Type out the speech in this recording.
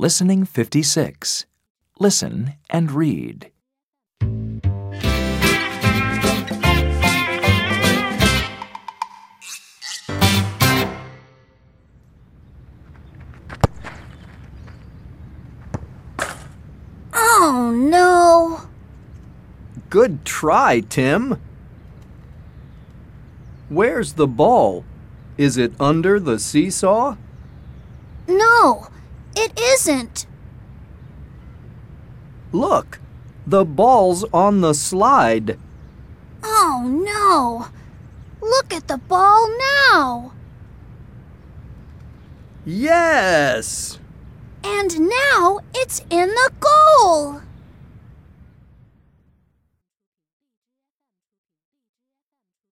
Listening 56. Listen and read. Oh no! Good try, Tim. Where's the ball? Is it under the seesaw? No, it isn't. Look, the ball's on the slide. Oh no! Look at the ball now! Yes! And now it's in the goal!